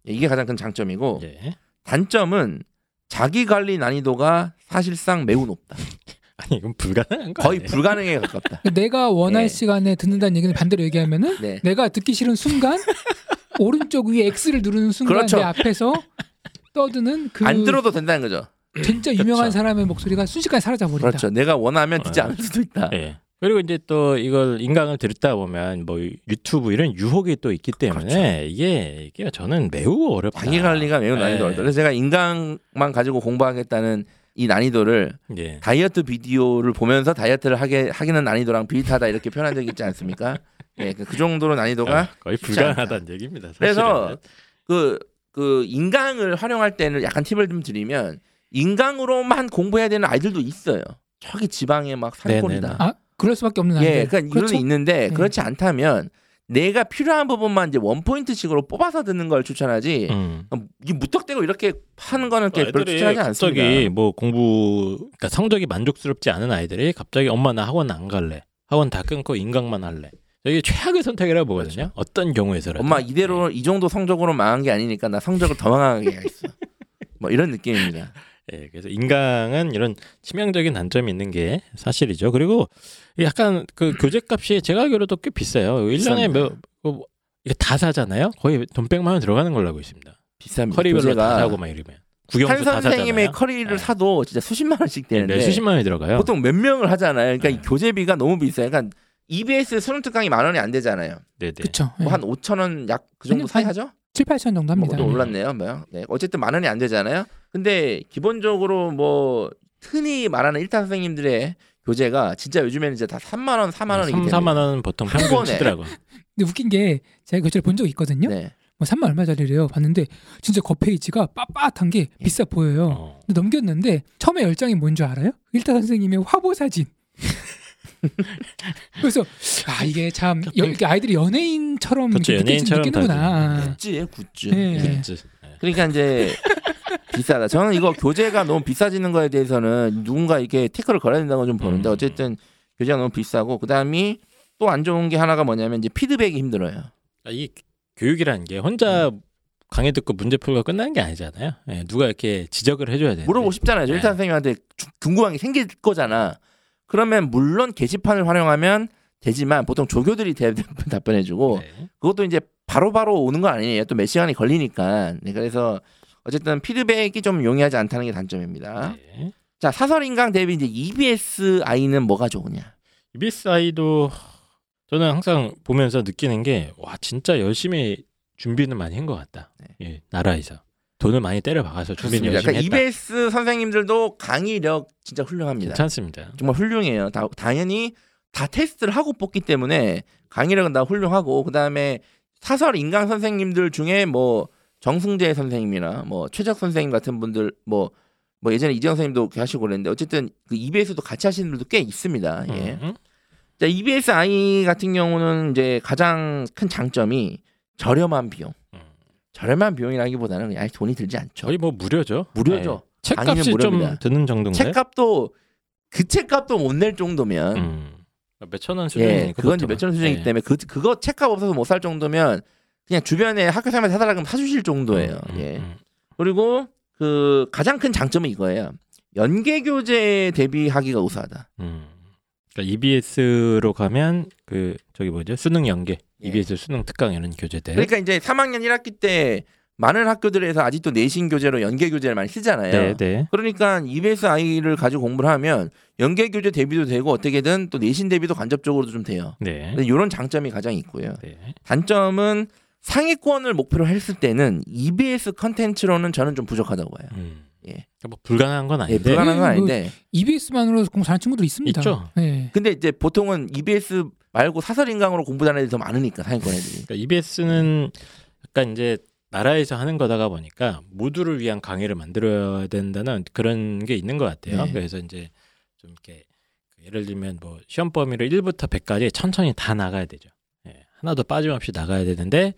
이게 가장 큰 장점이고
예.
단점은 자기 관리 난이도가 사실상 매우 높다.
아니 이건 불가능한 거
거의
아니에요?
불가능에 가깝다.
내가 원할
네.
시간에 듣는다는 얘기는 반대로 얘기하면은
네.
내가 듣기 싫은 순간 오른쪽 위에 X를 누르는 순간
그렇죠.
내 앞에서 떠드는 그
안 들어도 된다는 거죠.
진짜 유명한
그렇죠.
사람의 목소리가 순식간에 사라져 버린다.
그렇죠. 내가 원하면 듣지
어.
않을 수도 있다.
예. 그리고 이제 또 이걸 인강을 들었다 보면 뭐 유튜브 이런 유혹이 또 있기 때문에 이게 이게 저는 매우 어렵다.
자기 관리가 매우 난이도
네.
어렵다. 그래서 제가 인강만 가지고 공부하겠다는 이 난이도를
예.
다이어트 비디오를 보면서 다이어트를 하게 하기는 난이도랑 비슷하다 이렇게 표현한 적이 있지 않습니까? 예, 그- 그 정도로 난이도가
아, 거의 불가능하다는 얘기입니다. 사실은.
그래서 그, 그 인강을 활용할 때는 약간 팁을 좀 드리면 인강으로만 공부해야 되는 아이들도 있어요. 저기 지방에 막 산골이다.
네네네.
아, 그럴 수밖에 없는 아이들.
예, 그러니까
그렇죠?
있는데
네.
그렇지 않다면 내가 필요한 부분만 이제 원 포인트식으로 뽑아서 듣는 걸 추천하지.
음.
이 무턱대고 이렇게 하는 거는 이렇게 별로 추천하지 않습니다.
갑자기 뭐 공부 그러니까 성적이 만족스럽지 않은 아이들이 갑자기 엄마 나 학원 안 갈래. 학원 다 끊고 인강만 할래. 이게 최악의 선택이라고 보거든요. 어떤 경우에서라도.
엄마 이대로 이 정도 성적으로 망한 게 아니니까 나 성적을 더 망하게 해야겠어. 뭐 이런 느낌입니다.
예, 그래서 인강은 이런 치명적인 단점이 있는 게 사실이죠. 그리고 약간 그 교재값이 제가 알기로도 꽤 비싸요. 1년에
비쌉니다.
몇, 뭐, 이게 다 사잖아요. 거의 돈 100만 원 들어가는 걸로 알고 있습니다.
비쌉니다.
커리별로 다 사고 막 이러면. 구경수 한다
선생님의. 커리를
네.
사도 진짜 수십만 원씩 되는데
네, 수십만 원이 들어가요.
보통 몇 명을 하잖아요. 그러니까
네.
이 교재비가 너무 비싸요. 그러니까 EBS 수능 특강이 만 원이 안 되잖아요.
네네.
그렇죠.
뭐한 5천 원 약 그 정도 사이
한-
하죠?
7, 8천 정도
뭐
합니다.
또 올랐네요. 뭐. 네. 어쨌든 만 원이 안 되잖아요. 근데 기본적으로 뭐 흔히 말하는 일타 선생님들의 교재가 진짜 요즘에는 이제 다 3만 원, 4만 원이기
3,
때문에
4만 원 보통
한
평균
번에.
치더라고.
근데 웃긴 게 제가 교재를 본 적이 있거든요.
네.
뭐 3만 얼마짜리래요. 봤는데 진짜 겉페이지가 빳빳한 게
예.
비싸 보여요.
어.
근데 넘겼는데 처음에 열장이 뭔 줄 알아요? 일타 선생님의 화보 사진. 그래서 아 이게 참 여, 이렇게 아이들이 연예인처럼
그렇죠, 연예인처럼
느끼는구나.
굿즈.
네.
네.
굿즈. 네.
그러니까 이제 비싸다. 저는 이거 교재가 너무 비싸지는 거에 대해서는 누군가 이렇게 태클을 걸어야 된다고 좀 보는데
음.
어쨌든 교재가 너무 비싸고 그다음이 또 안 좋은 게 하나가 뭐냐면 이제 피드백이 힘들어요.
아, 이 교육이라는 게 혼자 강의 듣고 문제 풀고 끝나는 게 아니잖아요. 예, 누가 이렇게 지적을 해줘야 되는데.
물어보고 싶잖아요.
네.
일타 선생님한테 주- 궁금한 게 생길 거잖아. 그러면 물론 게시판을 활용하면 되지만 보통 조교들이 대- 답변해주고
네.
그것도 이제 바로 바로 오는 건 아니에요. 또 몇 시간이 걸리니까. 네, 그래서 어쨌든 피드백이 좀 용이하지 않다는 게 단점입니다.
네.
자 사설 인강 대비 이제 EBS 아이는 뭐가 좋으냐?
EBSI도 저는 항상 보면서 느끼는 게 와 진짜 열심히 준비는 많이 한 것 같다.
네.
예, 나라에서 돈을 많이 때려 박아서 준비는. 열심히
그러니까
했다.
EBS 선생님들도 강의력 진짜 훌륭합니다.
괜찮습니다.
정말 훌륭해요. 다, 당연히 다 테스트를 하고 뽑기 때문에 강의력은 다 훌륭하고 그다음에 사설 인강 선생님들 중에 뭐 정승재 선생님이나 뭐 최적 선생님 같은 분들 뭐뭐 예전에 이재영 선생님도 하시고 그랬는데 어쨌든 그 EBS도 같이 하시는 분들도 꽤 있습니다. 예.
음,
자, EBS I 같은 경우는 이제 가장 큰 장점이 저렴한 비용.
음.
저렴한 비용이라기보다는 그냥 돈이 들지 않죠.
거의 뭐 무료죠.
무료죠.
예.
강의는
책값이 좀. 드는 정도인가요?
책값도 그 책값도 못 낼 정도면
음. 몇천 원 수준이
예, 그건 이제 몇천 원 수준이기 때문에 그 그거 책값 없어서 못 살 정도면 그냥 주변에 학교 사람한테 사달라 그러면 사주실 정도예요.
음,
예.
음.
그리고 그 가장 큰 장점은 이거예요. 연계 교재 대비하기가 우수하다.
음. 그러니까 EBS로 가면 그 저기 뭐죠 수능 연계,
예.
EBS 수능 특강 이런 교재들.
그러니까 이제 3학년 1학기 때 많은 학교들에서 아직도 내신 교재로 연계 교재를 많이 쓰잖아요.
네, 네.
그러니까 EBS 아이를 가지고 공부를 하면 연계 교재 대비도 되고 어떻게든 또 내신 대비도 간접적으로도 좀 돼요.
네.
이런 장점이 가장 있고요.
네.
단점은 상위권을 목표로 했을 때는 EBS 컨텐츠로는 저는 좀 부족하다고 봐요.
음.
예.
그러니까 뭐 불가능한 건
예,
아닌데.
불가능한
건뭐
아닌데
EBS만으로 공부 잘하는 친구들 있습니다.
있죠.
예.
근데 이제 보통은 EBS 말고 사설 인강으로 공부하는 애들이 더 많으니까 상위권 애들이.
그러니까 EBS는 약간 이제 나라에서 하는 거다가 보니까 모두를 위한 강의를 만들어야 된다는 그런 게 있는 것 같아요.
네.
그래서 이제 좀 이렇게 그 예를 들면 뭐 시험 범위를 1부터 100까지 천천히 다 나가야 되죠. 예, 하나도 빠짐없이 나가야 되는데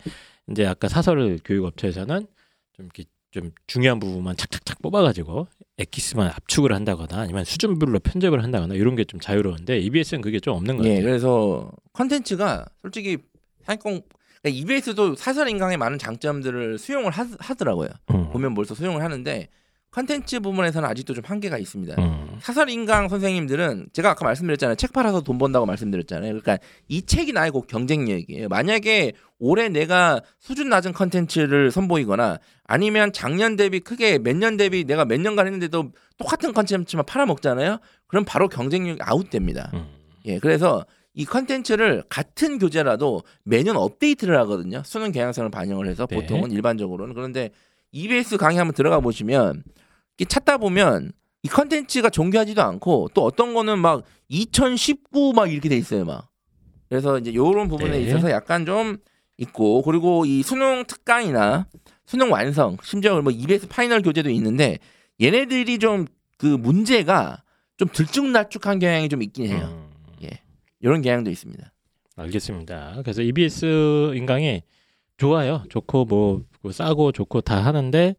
이제 아까 사설 교육업체에서는 좀 이렇게 좀 중요한 부분만 착착착 뽑아가지고 엑기스만 압축을 한다거나 아니면 수준별로 편집을 한다거나 이런 게 좀 자유로운데 EBS는 그게 좀 없는 것
예,
같아요.
그래서 컨텐츠가 솔직히 상위권 그러니까 EBS도 사설 인강의 많은 장점들을 수용을 하, 하더라고요.
음.
보면 벌써 수용을 하는데 컨텐츠 부분에서는 아직도 좀 한계가 있습니다.
음.
사설 인강 선생님들은 제가 아까 말씀드렸잖아요. 책 팔아서 돈 번다고 말씀드렸잖아요. 그러니까 이 책이 나의 곧 경쟁력이에요. 만약에 올해 내가 수준 낮은 컨텐츠를 선보이거나 아니면 작년 대비 크게 몇 년 대비 내가 몇 년간 했는데도 똑같은 컨텐츠만 팔아먹잖아요. 그럼 바로 경쟁력이 아웃됩니다.
음.
예, 그래서 이 컨텐츠를 같은 교재라도 매년 업데이트를 하거든요. 수능 경향성을 반영을 해서
네.
보통은 일반적으로는 그런데 EBS 강의 한번 들어가 보시면 찾다 보면 이 컨텐츠가 정교하지도 않고 또 어떤 거는 막 2019 막 이렇게 돼 있어요, 막. 그래서 이제 요런 부분에
네.
있어서 약간 좀 있고 그리고 이 수능 특강이나 수능 완성 심지어 뭐 EBS 파이널 교재도 있는데 얘네들이 좀 그 문제가 좀 들쭉날쭉한 경향이 좀 있긴 해요.
음.
예. 이런 경향도 있습니다.
알겠습니다. 그래서 EBS 인강이 좋아요. 좋고 뭐그 싸고 좋고 다 하는데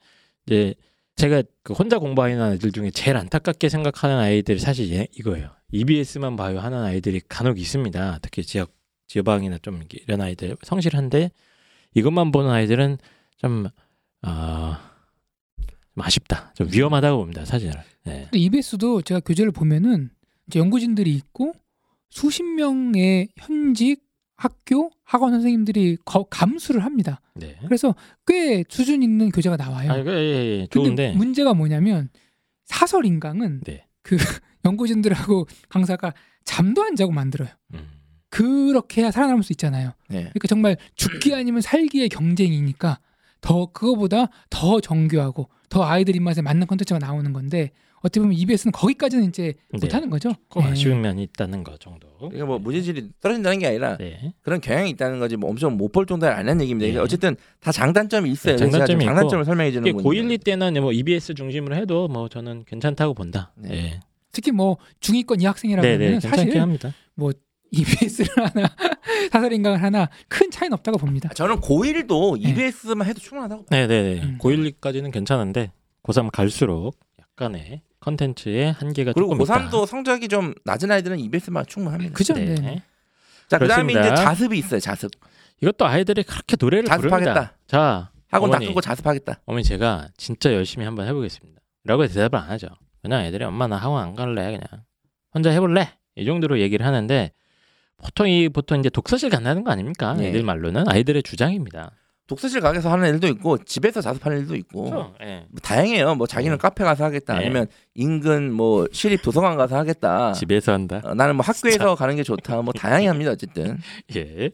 이제 제가 그 혼자 공부하는 아이들 중에 제일 안타깝게 생각하는 아이들이 사실 얘- 이거예요. EBS만 봐요 하는 아이들이 간혹 있습니다. 특히 지역 지방이나 좀 이런 아이들 성실한데 이것만 보는 아이들은 좀 아, 좀 아쉽다. 좀 위험하다고 봅니다. 사실은. 네.
근데 EBS도 제가 교재를 보면은 이제 연구진들이 있고 수십 명의 현직 학교 학원 선생님들이 거- 감수를 합니다.
네.
그래서 꽤 수준 있는 교재가 나와요.
아, 이거 예, 예,
근데
좋은데.
문제가 뭐냐면 사설 인강은
네.
그 연구진들하고 강사가 잠도 안 자고 만들어요.
음.
그렇게 해야 살아남을 수 있잖아요.
네.
그러니까 정말 죽기 아니면 살기의 경쟁이니까 더 그거보다 더 정교하고 더 아이들 입맛에 맞는 컨텐츠가 나오는 건데 어떻게 보면 EBS는 거기까지는 이제
네.
못하는 거죠. 네.
아쉬운 면이 있다는 거 정도.
이게 뭐 문제질이 떨어진다는 게 아니라
네.
그런 경향이 있다는 거지 뭐 엄청 못 볼 정도는 아니라는 얘기입니다.
네.
어쨌든 다 장단점이 있어요.
네, 장단점이
장단점을 설명해 주는 거예요.
고1, 2 때는 뭐 EBS 중심으로 해도 뭐 저는 괜찮다고 본다.
네.
네.
특히 뭐 중위권
괜찮게
사실
합니다.
EBS를 하나 사설 인강을 하나 큰 차이는 없다고 봅니다.
저는 고1도
네.
EBS만 해도 충분하다고. 봐요.
네, 네, 네.
음.
고1, 2까지는 괜찮은데 고3 갈수록 약간의 컨텐츠의 한계가
그리고
조금
고3도 성적이 좀 낮은 아이들은 EBS만 충분합니다.
그죠? 네.
네.
자, 그다음에 이제. 자습이 있어요. 자습.
이것도 아이들이 그렇게 노래를 부릅니다.
자습하겠다.
자,
학원
어머니.
다 끄고 자습하겠다.
어머니 제가 진짜 열심히 한번 해보겠습니다. 라고 대답을 안 하죠. 그냥 애들이 엄마 나 학원 안 갈래 그냥 혼자 해볼래 이 정도로 얘기를 하는데 보통 이 보통 이제 독서실 간다는 거 아닙니까?
네.
애들 말로는 아이들의 주장입니다.
독서실 가게에서 하는 애들도 있고 집에서 자습하는 애들도 있고
그렇죠? 예.
뭐 다양해요. 뭐 자기는
네.
카페 가서 하겠다.
네.
아니면 인근 뭐 시립 도서관 가서 하겠다.
집에서 한다.
어, 나는 뭐 학교에서 가는 게 좋다. 뭐 다양합니다. 어쨌든
예.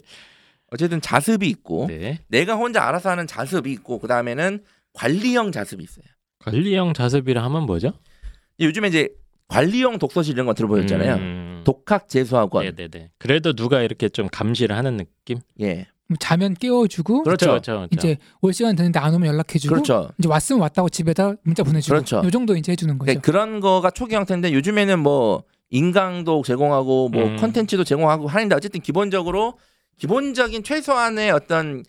어쨌든 자습이 있고
네.
내가 혼자 알아서 하는 자습이 있고 그 다음에는 관리형 자습이 있어요.
관리형 자습이라 하면 뭐죠?
요즘에 이제 관리형 독서실 이런 거 들어보셨잖아요.
음.
독학 재수학원.
네네네. 그래도 누가 이렇게 좀 감시를 하는 느낌?
예.
뭐 자면 깨워주고
그렇죠.
그렇죠. 그렇죠.
이제 올 시간 됐는데 안 오면 연락해주고
그렇죠.
이제 왔으면 왔다고 집에다 문자 보내주고
그렇죠.
요 정도 이제 해주는 거죠.
네, 그런 거가 초기 형태인데 요즘에는 뭐 인강도 제공하고 뭐
음.
컨텐츠도 제공하고 하는데 어쨌든 기본적으로 기본적인 최소한의 어떤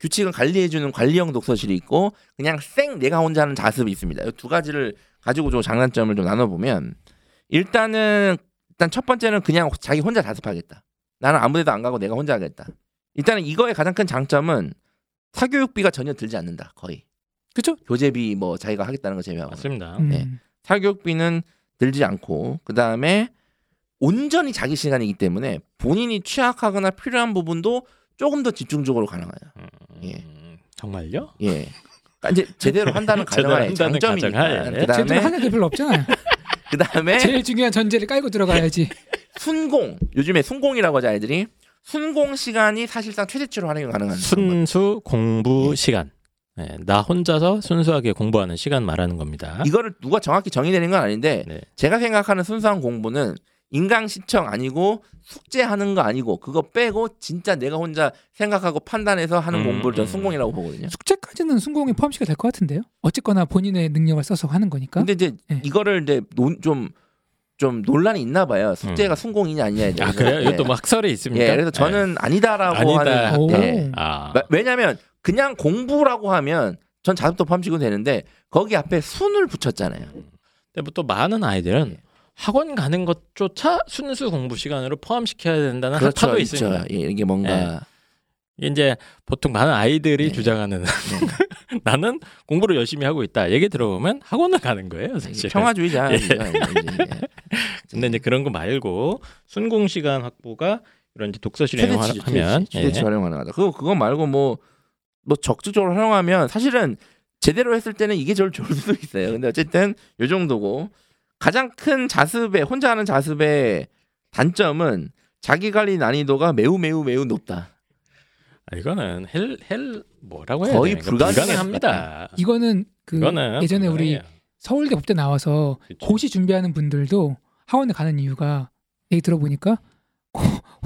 규칙을 관리해주는 관리형 독서실이 있고 그냥 생 내가 혼자 하는 자습이 있습니다. 이 두 가지를 가지고 좀 장단점을 좀 나눠보면 일단은 일단 첫 번째는 그냥 자기 혼자 자습하겠다. 나는 아무데도 안 가고 내가 혼자 하겠다. 일단은 이거의 가장 큰 장점은 사교육비가 전혀 들지 않는다. 거의
그렇죠?
교재비 뭐 자기가 하겠다는 거 제외하고
맞습니다.
음.
네. 사교육비는 들지 않고 그 다음에 온전히 자기 시간이기 때문에 본인이 취약하거나 필요한 부분도 조금 더 집중적으로 가능해요.
음,
예.
정말요?
예. 그러니까 이제 제대로 한다는 가정하에 장점이니까.
가정하에.
그
제대로
다음에
하는 게 별로 없잖아요.
그 다음에
제일 중요한 전제를 깔고 들어가야지.
순공 요즘에 순공이라고 하죠 아이들이 순공 시간이 사실상 최대치로 활용이 가능한
순수 공부 시간. 네, 나 혼자서 순수하게 공부하는 시간 말하는 겁니다.
이거를 누가 정확히 정의되는 건 아닌데
네.
제가 생각하는 순수한 공부는 인강 시청 아니고 숙제하는 거 아니고 그거 빼고 진짜 내가 혼자 생각하고 판단해서 하는
음,
공부를 전
음.
순공이라고 보거든요.
숙제까지는 순공에 포함시켜 될것 같은데요. 어쨌거나 본인의 능력을 써서 하는 거니까.
근데 이제
네.
이거를 이제 논, 좀, 좀 논란이 있나 봐요. 숙제가 순공이냐 아니냐에
아
대해서.
그래요?
예.
이것도 뭐 학설에 있습니까?
예, 그래서 저는 아니다라고
아니다.
하는.
오.
예.
아,
마- 왜냐하면 그냥 공부라고 하면 전 자습도 포함시키면 되는데 거기 앞에 순을 붙였잖아요.
근데 뭐또 많은 아이들은
예.
학원 가는 것조차 순수 공부 시간으로 포함시켜야 된다는
그렇죠, 있죠.
있습니다.
예, 이게 뭔가
이제 보통 많은 아이들이
네.
주장하는
네.
나는 공부를 열심히 하고 있다. 얘기 들어보면 학원을 가는 거예요, 사실.
평화주의자.
예.
이제, 이제.
근데 이제 그런 거 말고 순공 시간 확보가 이런 이제 독서실에
최대치
하면
최대치, 최대치 활용 가능하다. 그거 그거 말고 뭐뭐 적극적으로 활용하면 사실은 제대로 했을 때는 이게 제일 좋을 수도 있어요. 근데 어쨌든 요 정도고 가장 큰 자습의 혼자 하는 자습의 단점은 자기 관리 난이도가 매우 매우 매우 높다.
아, 이거는 hell, hell 뭐라고 해야
거의.
불가능합니다.
이거는 그
이거는
예전에 우리
불가능해요.
서울대 법대 나와서
그쵸.
고시 준비하는 분들도 학원에 가는 이유가 얘기 들어보니까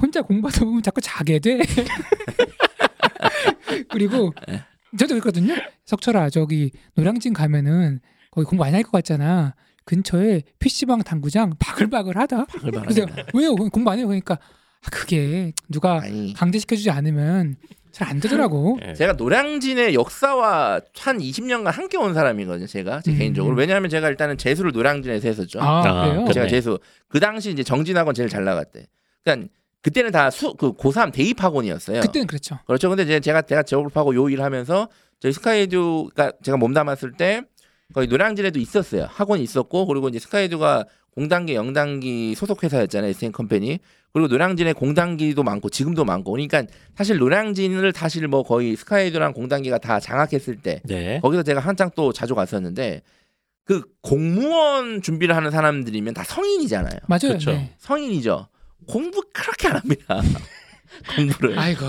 혼자 공부하다 보면 자꾸 자게 돼. 그리고
네.
저도 그랬거든요. 석철아 저기 노량진 가면은 거기 공부 많이 할 것 같잖아. 근처에 PC방 당구장 바글바글하다. 그래서 왜요? 공부 안 해요? 그러니까 아, 그게 누가
아니
강제시켜주지 않으면 잘 안 되더라고.
예.
제가 노량진의 역사와 한 20년간 함께 온 사람이거든요. 제가 제
음.
개인적으로 왜냐하면 제가 일단은 재수를 노량진에서 했었죠.
아,
아,
그래요?
그래.
제가. 재수 그 당시 이제 정진학원 제일 잘 나갔대. 그러니까 그때는 다 수 그 고3 대입 학원이었어요.
그때는 그랬죠.
그렇죠. 근데 이제 제가 제가 졸업하고 요 일하면서 저희 스카이듀가 제가 몸담았을 때 거의 노량진에도 있었어요. 학원이 있었고 그리고 이제 스카이듀가 공단기 영단기 소속 회사였잖아요. SN 컴퍼니. 그리고 노량진에 공단기도 많고 지금도 많고. 그러니까 사실 노량진을 사실 뭐 거의 스카이듀랑 공단기가 다 장악했을 때
네.
거기서 제가 한창 또 자주 갔었는데 그 공무원 준비를 하는 사람들이면 다 성인이잖아요.
맞아요.
그렇죠.
네.
성인이죠. 공부 그렇게 안 합니다. 공부를.
아이고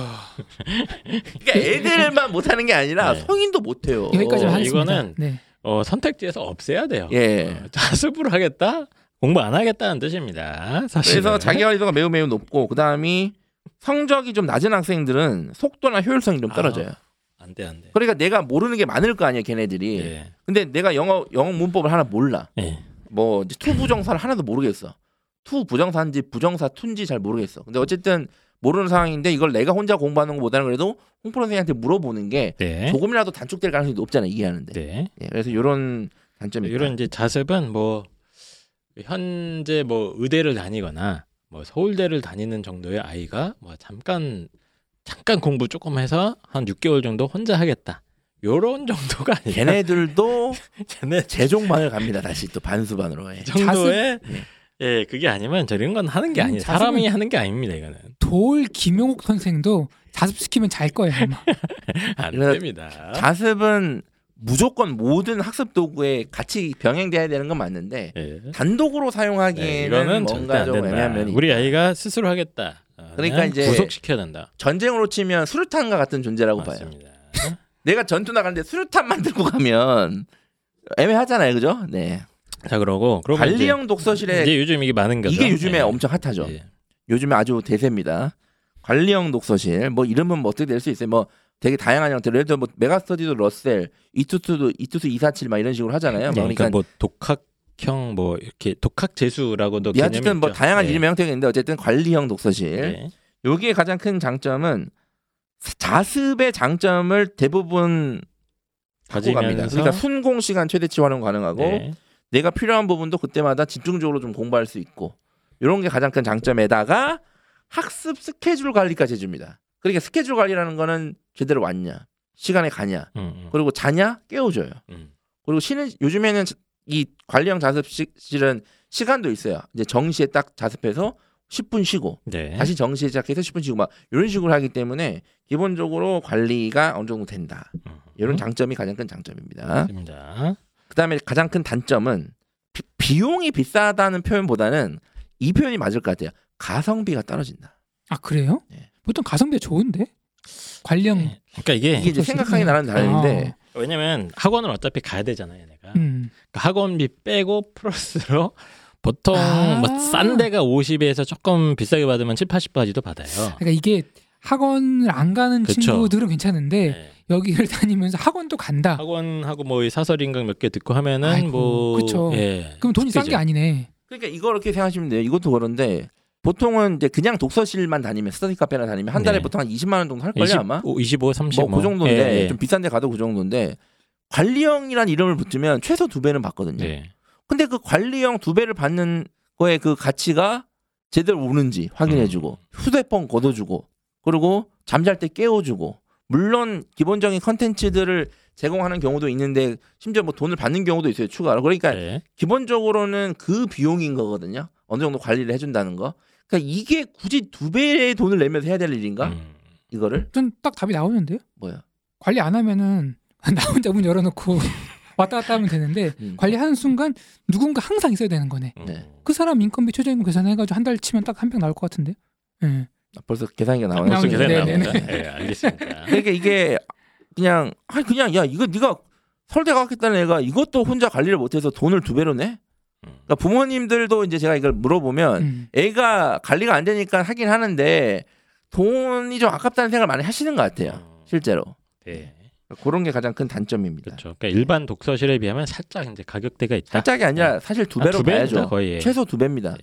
그러니까 애들만 못하는 게 아니라
네.
성인도 못해요.
여기까지만
어,
하겠습니다.
이거는
네.
어, 선택지에서 없애야 돼요.
예.
어, 자습을 하겠다? 공부 안 하겠다는 뜻입니다. 사실.
그래서 자기 완료도가 매우 매우 높고 그 다음이 성적이 좀 낮은 학생들은 속도나 효율성이 좀 떨어져요.
안돼 안돼.
그러니까 내가 모르는 게 많을 거 아니에요, 걔네들이.
예.
근데 내가 영어 영어 문법을 하나 몰라.
예.
뭐 이제 to 부정사를 하나도 모르겠어. to 부정사인지 부정사 to인지 잘 모르겠어. 근데 어쨌든 모르는 상황인데 이걸 내가 혼자 공부하는 것보다는 그래도 홍프로 선생님한테 물어보는 게
네.
조금이라도 단축될 가능성이 높잖아요, 이해하는데.
네.
예, 그래서 이런 단점이.
이런 이제 자습은 뭐 현재 뭐 의대를 다니거나 뭐 서울대를 다니는 정도의 아이가 뭐 잠깐 잠깐 공부 조금 해서 한 6개월 정도 혼자 하겠다. 요런 정도가 아니라
걔네들도
걔네
재종반을 갑니다. 다시 또 반수반으로. 예.
정도의
네.
예 그게 아니면 저런 건 하는 게
음,
아니에요. 사람이 하는 게 아닙니다. 이거는
돌 김용옥 선생도 자습시키면 잘 거예요. 아마.
안 됩니다.
자습은 무조건 모든 학습 도구에 같이 병행돼야 되는 건 맞는데
예.
단독으로
네,
사용하기에는
절대
뭔가 안좀 애매한. 면이
우리. 아이가 스스로 하겠다. 어,
그러니까 이제
구속시켜야 된다.
전쟁으로 치면 수류탄과 같은 존재라고 봐요.
맞습니다.
내가 전투 나가는데 수류탄만 들고 가면 애매하잖아요, 그죠? 네.
자 그러고
관리형 독서실에
이제, 요즘 이게 많은 거죠.
이게 요즘에
예.
엄청 핫하죠.
예.
요즘에 아주 대세입니다. 관리형 독서실 뭐 이름은 뭐 어떻게 될 수 있어요? 뭐 되게 다양한 형태로 예를 들어 뭐 메가스터디도 러셀, 이투투도 이투수 247 막 이런 식으로 하잖아요. 뭐
그러니까,
그러니까
뭐 독학 형 뭐 이렇게 독학 재수라고도
예, 어쨌든 뭐 다양한
네.
이름의 형태가 있는데 어쨌든 관리형 독서실
네.
여기에 가장 큰 장점은 자습의 장점을 대부분 갖고 갑니다. 그러니까 순공 시간 최대치 활용 가능하고
네.
내가 필요한 부분도 그때마다 집중적으로 좀 공부할 수 있고 이런 게 가장 큰 장점에다가 학습 스케줄 관리까지 해줍니다. 그러니까 스케줄 관리라는 거는 제대로 왔냐, 시간에 가냐,
음, 음,
그리고 자냐 깨워줘요.
음.
그리고 쉬는 요즘에는 이 관리형 자습실은 시간도 있어요. 이제 정시에 딱 자습해서 10분 쉬고
네.
다시 정시 시작해서 10분 쉬고 막 이런 식으로 하기 때문에 기본적으로 관리가 어느 정도 된다.
음,
이런
음.
장점이 가장 큰 장점입니다.
맞습니다.
그다음에 가장 큰 단점은 비, 용이 비싸다는 표현보다는 이 표현이 맞을 것 같아요. 가성비가 떨어진다.
아 그래요?
네.
보통 가성비가 좋은데 관령
네. 그러니까 이게
이게 이제 생각하기 나름 다른데
왜냐면 학원을 어차피 가야 되잖아요, 내가.
음.
그러니까 학원비 빼고 플러스로 보통
아.
뭐싼 데가 50에서 조금 비싸게 받으면 7, 80까지도 받아요.
그러니까 이게 학원을 안 가는
그쵸.
친구들은 괜찮은데
네.
여기를 다니면서 학원도 간다.
학원하고 뭐 사설 인강 몇 개 듣고 하면은
아이고,
뭐
그쵸.
예.
그럼 돈이 싼 게. 아니네.
그러니까 이거 이렇게 생각하시면 돼요. 이것도 그런데 보통은 이제 그냥 독서실만 다니면 스터디 카페나 다니면 한 달에
네.
보통 한 20만 원 정도 할 걸요
20,
아마.
25, 30
뭐그 정도인데
예, 예.
좀 비싼 데 가도 그 정도인데 관리형이란 이름을 붙으면 최소 두 배는 받거든요.
네.
근데 그 관리형 두 배를 받는 거에 그 가치가 제대로 오는지 확인해주고
음.
휴대폰 걷어주고 그리고 잠잘 때 깨워주고 물론 기본적인 컨텐츠들을 제공하는 경우도 있는데 심지어 뭐 돈을 받는 경우도 있어요 추가로 그러니까
네.
기본적으로는 그 비용인 거거든요 어느 정도 관리를 해준다는 거 그러니까 이게 굳이 두 배의 돈을 내면서 해야 될 일인가
음.
이거를
전 딱 답이 나오는데요.
뭐야
관리 안 하면은 나 혼자 문 열어놓고 왔다 갔다 하면 되는데
음.
관리하는 순간 누군가 항상 있어야 되는 거네.
음.
네.
그 사람 인건비 최저임금 계산해가지고 한 달 치면 딱 한 평 나올 것 같은데. 예.
아, 벌써 계산기가 나오네
벌써
나오네.
계산
네,
나옵니다. 네, 알겠습니다.
그러니까 이게 그냥 아니 그냥 야 이거 네가 서울대 가겠다는 애가 이것도 혼자 관리를 못해서 돈을 두 배로 내?
음.
그러니까 부모님들도 이제 제가 이걸 물어보면
음.
애가 관리가 안 되니까 하긴 하는데 돈이 좀 아깝다는 생각을 많이 하시는 것 같아요.
음.
실제로
네.
그런 게 가장 큰 단점입니다.
그렇죠. 그러니까 일반 독서실에 비하면 살짝 이제 가격대가 있다.
살짝이 아니라 사실 두
아,
배로
두 배입니다,
봐야죠.
거의. 예.
최소 두 배입니다.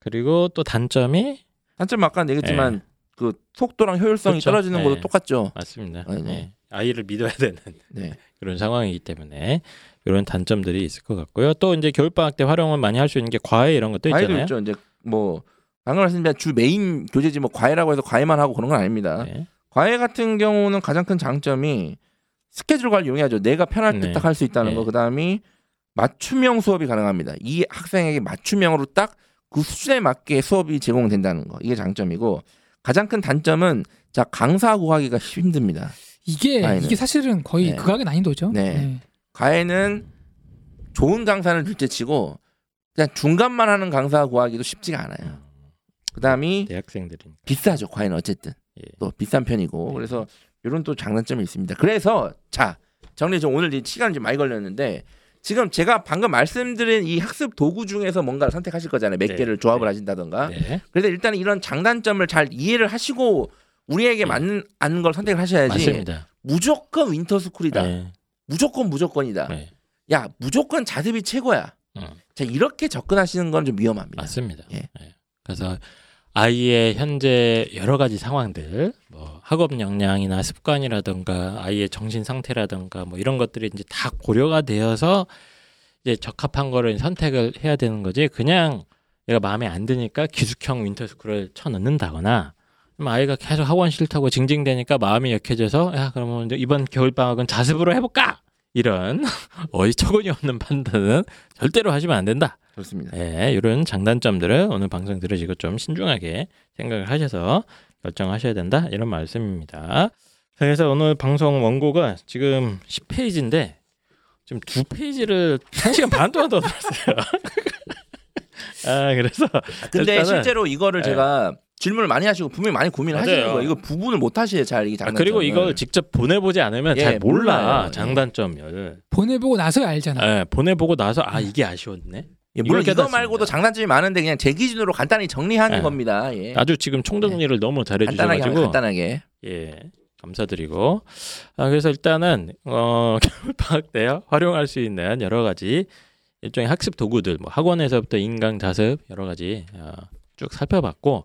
그리고 또 단점이
단점 아까 얘기했지만 그 속도랑 효율성이
그렇죠.
떨어지는
네.
것도 똑같죠.
맞습니다.
네, 네.
네. 아이를 믿어야 되는
네.
그런 상황이기 때문에 이런 단점들이 있을 것 같고요. 또 이제 겨울 방학 때 활용을 많이 할 수 있는 게 과외 이런 것도 있잖아요.
있죠. 이제 뭐 방금 말씀드린 주 메인 교재지 뭐 과외라고 해서 과외만 하고 그런 건 아닙니다.
네.
과외 같은 경우는 가장 큰 장점이 스케줄 관리 용이하죠. 내가 편할 때
네.
딱할수 있다는
네.
거. 그다음이 맞춤형 수업이 가능합니다. 이 학생에게 맞춤형으로 딱 그 수준에 맞게 수업이 제공된다는 거. 이게 장점이고 가장 큰 단점은 자 강사 구하기가 힘듭니다.
이게
과외는.
이게 사실은 거의
네.
극악의 난이도죠.
네. 과외는 좋은 강사를 둘째치고 그냥 중간만 하는 강사 구하기도 쉽지가 않아요. 그다음이
대학생들이니까.
비싸죠. 과외는 어쨌든
예.
또 비싼 편이고
네.
그래서 이런 또 장단점이 있습니다. 그래서 자 정리 좀 오늘 이 시간이 좀 많이 걸렸는데 지금 제가 방금 말씀드린 이 학습 도구 중에서 뭔가를 선택하실 거잖아요. 몇
네.
개를 조합을
네.
하신다던가.
네.
그래서 일단 이런 장단점을 잘 이해를 하시고 우리에게
네.
맞는 걸 선택을 하셔야지.
맞습니다.
무조건 윈터스쿨이다.
네.
무조건 무조건이다.
네.
야 무조건 자습이 최고야.
음.
자 이렇게 접근하시는 건 좀 위험합니다.
맞습니다.
예.
네. 그래서 아이의 현재 여러 가지 상황들, 뭐 학업 역량이나 습관이라든가 아이의 정신 상태라든가 뭐 이런 것들이 이제 다 고려가 되어서 이제 적합한 거를 선택을 해야 되는 거지. 그냥 얘가 마음에 안 드니까 기숙형 윈터스쿨을 쳐 넣는다거나 그럼 아이가 계속 학원 싫다고 징징대니까 마음이 약해져서 야 그러면 이제 이번 겨울 방학은 자습으로 해볼까 이런 어이처구니 없는 판단은 절대로 하시면 안 된다.
좋습니다.
네, 이런 장단점들을 오늘 방송 들으시고 좀 신중하게 생각을 하셔서 결정하셔야 된다 이런 말씀입니다. 그래서 오늘 방송 원고가 지금 10페이지인데 지금 두 페이지를 한 시간 반 동안 더 들었어요. 아 그래서
근데
일단은-
실제로 이거를
네.
제가 질문을 많이 하시고 분명히 많이 고민을 하시는
맞아요.
거예요. 이거 부분을 못 하시에요. 잘 이게
아,
장단점을.
그리고 이걸 직접 보내보지 않으면
예,
잘 몰라
몰라요. 예.
장단점을.
보내보고 나서야 알잖아.
예, 보내보고 나서 아 이게 아쉬웠네.
예, 물론 이거
깨닫습니다.
말고도 장단점이 많은데 그냥 제 기준으로 간단히 정리하는
네.
겁니다. 예.
아주 지금 총정리를 너무
간단하게 하면
잘해주셔가지고
간단하게.
예, 감사드리고. 아, 그래서 일단은, 어, 겨울 방학 때 활용할 수 있는 여러 가지 일종의 학습 도구들, 뭐 학원에서부터 인강 자습 여러 가지 어, 쭉 살펴봤고, 어,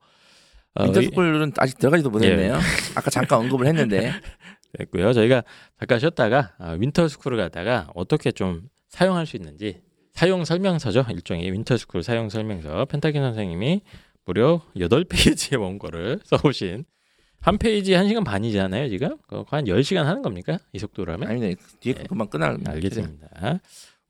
윈터스쿨은 아직 들어가지도 못했네요.
예.
아까 잠깐 언급을 했는데
됐고요. 저희가 잠깐 쉬었다가 아, 윈터스쿨을 갔다가 어떻게 좀 사용할 수 있는지 사용 설명서죠. 일종의 winter school 사용 설명서 펜타킬 선생님이 무려 8페이지의 원고를 써오신 한 페이지 1시간 반이잖아요, 지금. 그거 한 10시간 하는 겁니까? 이 속도로 하면?
아니 네 뒤에 거
예.
금방 끝날.
알겠습니다.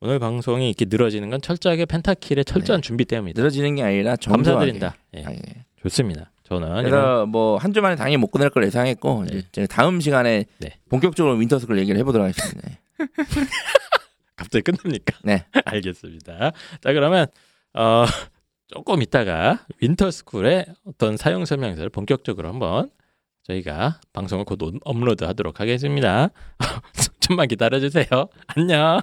오늘 방송이 이렇게 늘어지는 건 철저하게 펜타킬의 철저한 준비 때문이다.
늘어지는 게 아니라 정교하게.
감사드린다. 예,
아, 예.
좋습니다. 저는
그래서 뭐 한 주만에 당연히 못 끝낼 걸 예상했고
네.
이제 다음 시간에
네.
본격적으로 winter school 얘기를 해보도록 하겠습니다. 네.
갑자기 끝납니까?
네.
알겠습니다. 자 그러면 어, 조금 있다가 winter school의 어떤 사용 설명서를 본격적으로 한번 저희가 방송을 곧 업- 업로드하도록 하겠습니다. 좀만 기다려주세요. 안녕.